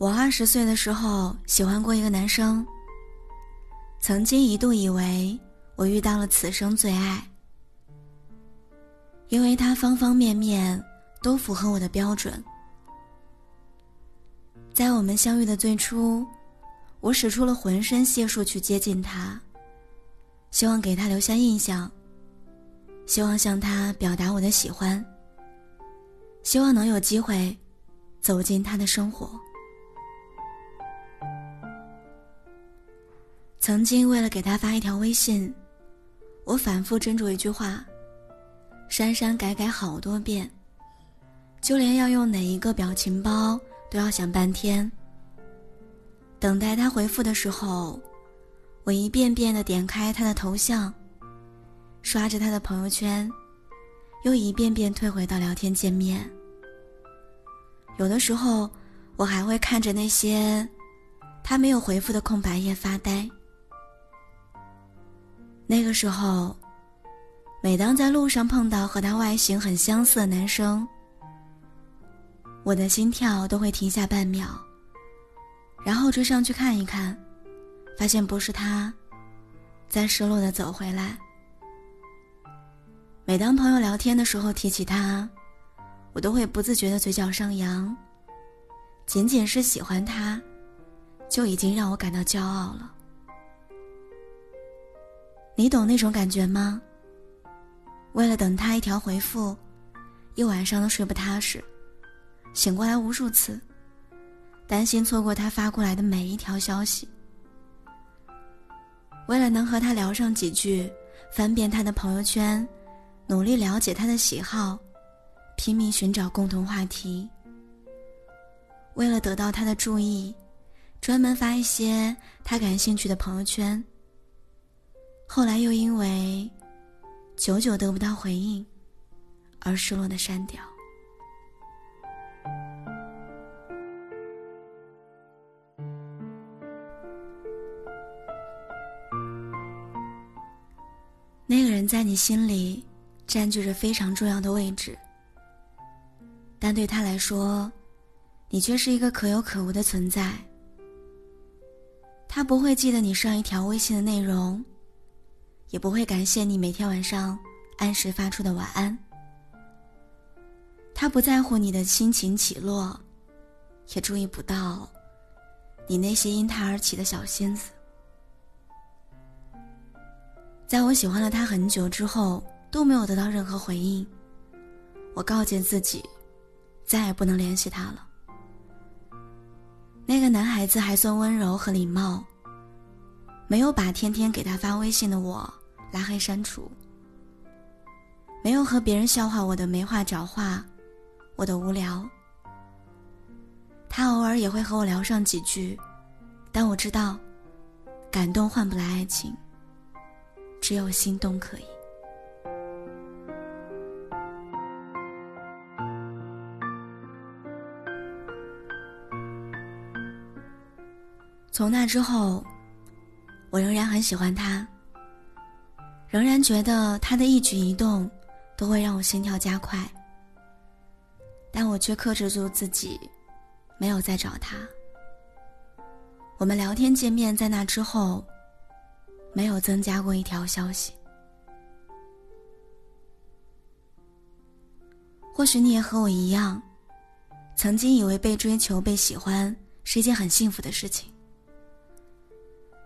我二十岁的时候喜欢过一个男生，曾经一度以为我遇到了此生最爱，因为他方方面面都符合我的标准。在我们相遇的最初，我使出了浑身解数去接近他，希望给他留下印象，希望向他表达我的喜欢，希望能有机会走进他的生活。曾经为了给他发一条微信，我反复斟酌一句话，删删改改好多遍，就连要用哪一个表情包都要想半天。等待他回复的时候，我一遍遍的点开他的头像，刷着他的朋友圈，又一遍遍退回到聊天界面。有的时候，我还会看着那些他没有回复的空白页发呆。那个时候，每当在路上碰到和他外形很相似的男生，我的心跳都会停下半秒，然后追上去看一看，发现不是他，再失落的走回来。每当朋友聊天的时候提起他，我都会不自觉的嘴角上扬。仅仅是喜欢他，就已经让我感到骄傲了。你懂那种感觉吗？为了等他一条回复，一晚上都睡不踏实，醒过来无数次，担心错过他发过来的每一条消息。为了能和他聊上几句，翻遍他的朋友圈，努力了解他的喜好，拼命寻找共同话题。为了得到他的注意，专门发一些他感兴趣的朋友圈。后来又因为久久得不到回应，而失落的删掉。那个人在你心里占据着非常重要的位置，但对他来说，你却是一个可有可无的存在。他不会记得你上一条微信的内容。也不会感谢你每天晚上按时发出的晚安。他不在乎你的心情起落，也注意不到你那些因他而起的小心思。在我喜欢了他很久之后，都没有得到任何回应。我告诫自己，再也不能联系他了。那个男孩子还算温柔和礼貌，没有把天天给他发微信的我。拉黑删除，没有和别人笑话我的没话找话，我的无聊。他偶尔也会和我聊上几句，但我知道，感动换不来爱情，只有心动可以。从那之后，我仍然很喜欢他。仍然觉得他的一举一动都会让我心跳加快，但我却克制住自己，没有再找他。我们聊天界面在那之后，没有增加过一条消息。或许你也和我一样，曾经以为被追求、被喜欢是一件很幸福的事情，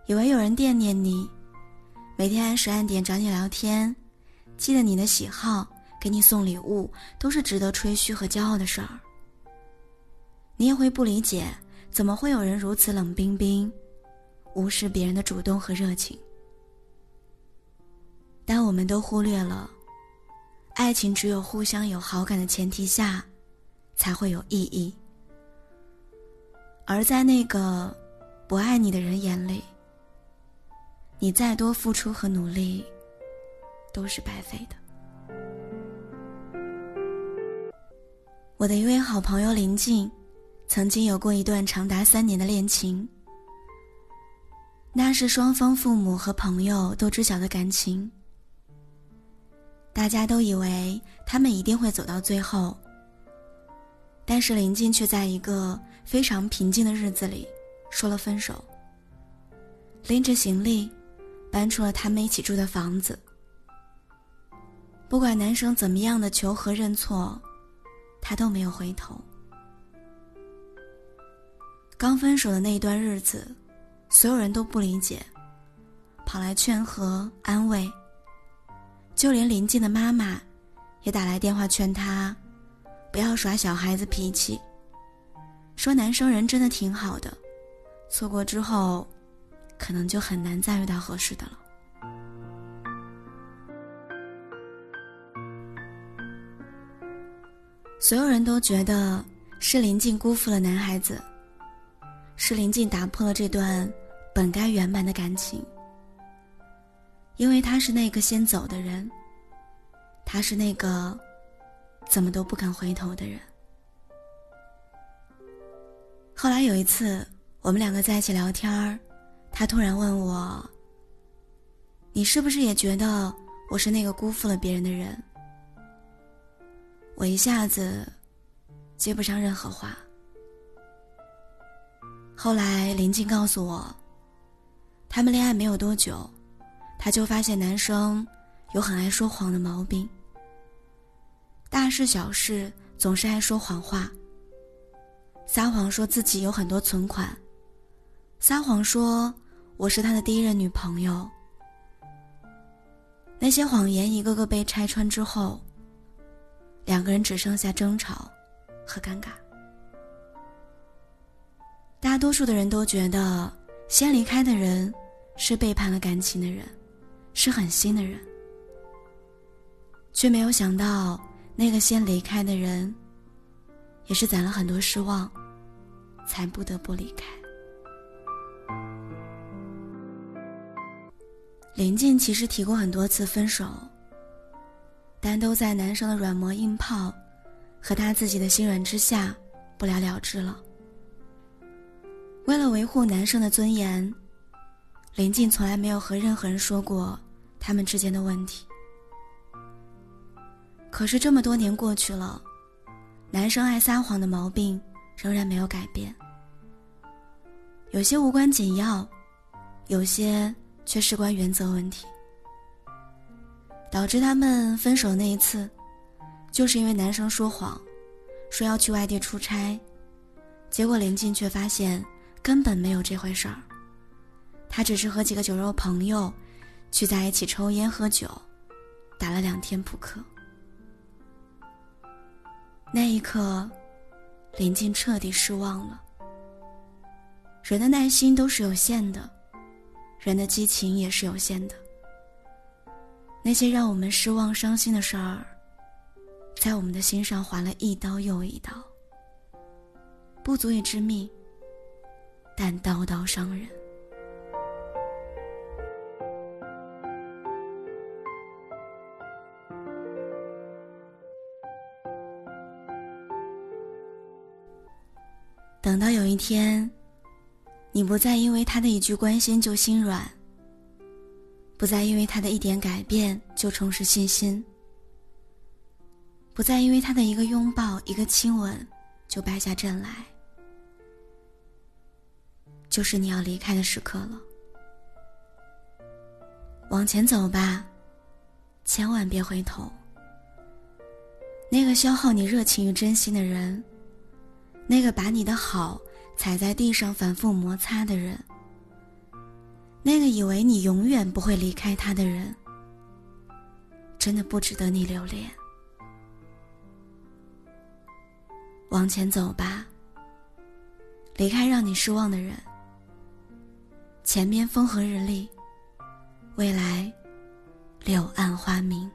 以为有人惦念你。每天按时按点找你聊天，记得你的喜好，给你送礼物，都是值得吹嘘和骄傲的事儿。你也会不理解，怎么会有人如此冷冰冰，无视别人的主动和热情？但我们都忽略了，爱情只有互相有好感的前提下，才会有意义。而在那个不爱你的人眼里。你再多付出和努力，都是白费的。我的一位好朋友林静，曾经有过一段长达三年的恋情。那是双方父母和朋友都知晓的感情，大家都以为他们一定会走到最后。但是林静却在一个非常平静的日子里说了分手，拎着行李搬出了他们一起住的房子。不管男生怎么样的求和认错，他都没有回头。刚分手的那一段日子，所有人都不理解，跑来劝和安慰。就连林静的妈妈，也打来电话劝他，不要耍小孩子脾气。说男生人真的挺好的，错过之后，可能就很难再遇到合适的了。所有人都觉得是林静辜负了男孩子。是林静打破了这段本该圆满的感情，因为他是那个先走的人，他是那个怎么都不肯回头的人。后来有一次，我们两个在一起聊天儿，他突然问我：“你是不是也觉得我是那个辜负了别人的人？”我一下子接不上任何话。后来林静告诉我，他们恋爱没有多久，他就发现男生有很爱说谎的毛病。大事小事总是爱说谎话，撒谎说自己有很多存款，撒谎说我是他的第一任女朋友。那些谎言一个个被拆穿之后，两个人只剩下争吵和尴尬。大多数的人都觉得，先离开的人是背叛了感情的人，是狠心的人，却没有想到，那个先离开的人，也是攒了很多失望，才不得不离开。林静其实提过很多次分手，但都在男生的软磨硬泡，和他自己的心软之下，不了了之了。为了维护男生的尊严，林静从来没有和任何人说过他们之间的问题。可是这么多年过去了，男生爱撒谎的毛病仍然没有改变。有些无关紧要，有些却事关原则问题。导致他们分手那一次，就是因为男生说谎，说要去外地出差，结果林静却发现。根本没有这回事儿，他只是和几个酒肉朋友聚在一起抽烟喝酒，打了两天扑克。那一刻，林静彻底失望了。人的耐心都是有限的，人的激情也是有限的。那些让我们失望伤心的事儿，在我们的心上划了一刀又一刀，不足以致命。但刀刀伤人。等到有一天，你不再因为他的一句关心就心软，不再因为他的一点改变就重拾信心，不再因为他的一个拥抱、一个亲吻就败下阵来。就是你要离开的时刻了，往前走吧，千万别回头。那个消耗你热情与真心的人，那个把你的好踩在地上反复摩擦的人，那个以为你永远不会离开他的人，真的不值得你留恋。往前走吧，离开让你失望的人。前面风和日丽，未来柳暗花明。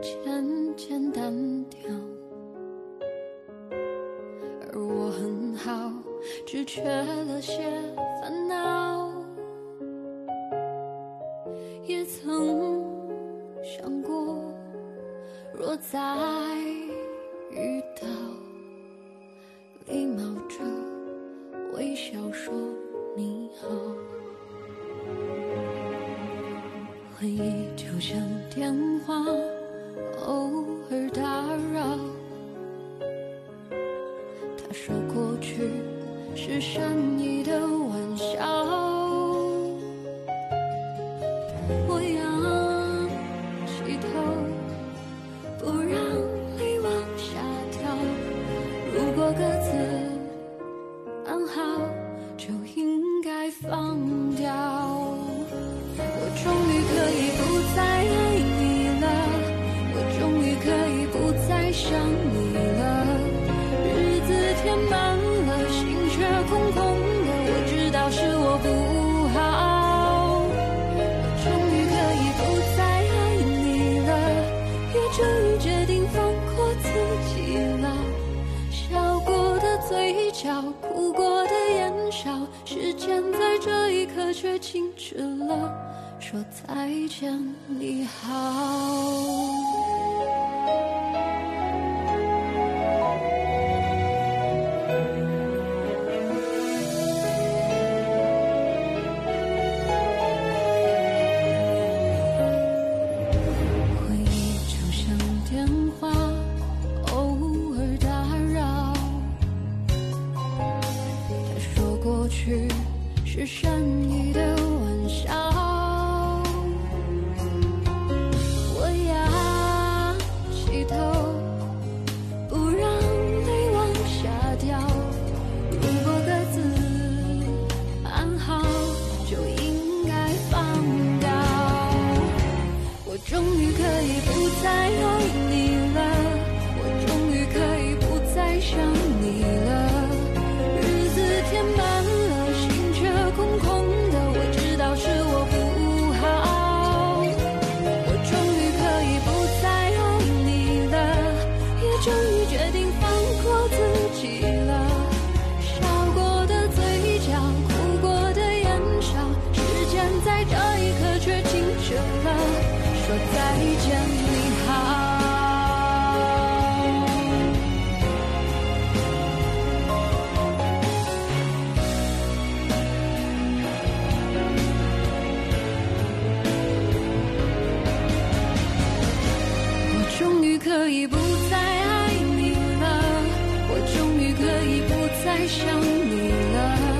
渐渐单调，而我很好，只缺了些烦恼。也曾想过，若再遇到，礼貌着微笑说你好。回忆就像电话。偶尔打扰。他说过去是善意的玩笑。我仰起头，不让泪往下掉。如果各自安好，角，哭过的眼梢，时间在这一刻却静止了，说再见你好。可以不再爱你了，我终于可以不再想你了。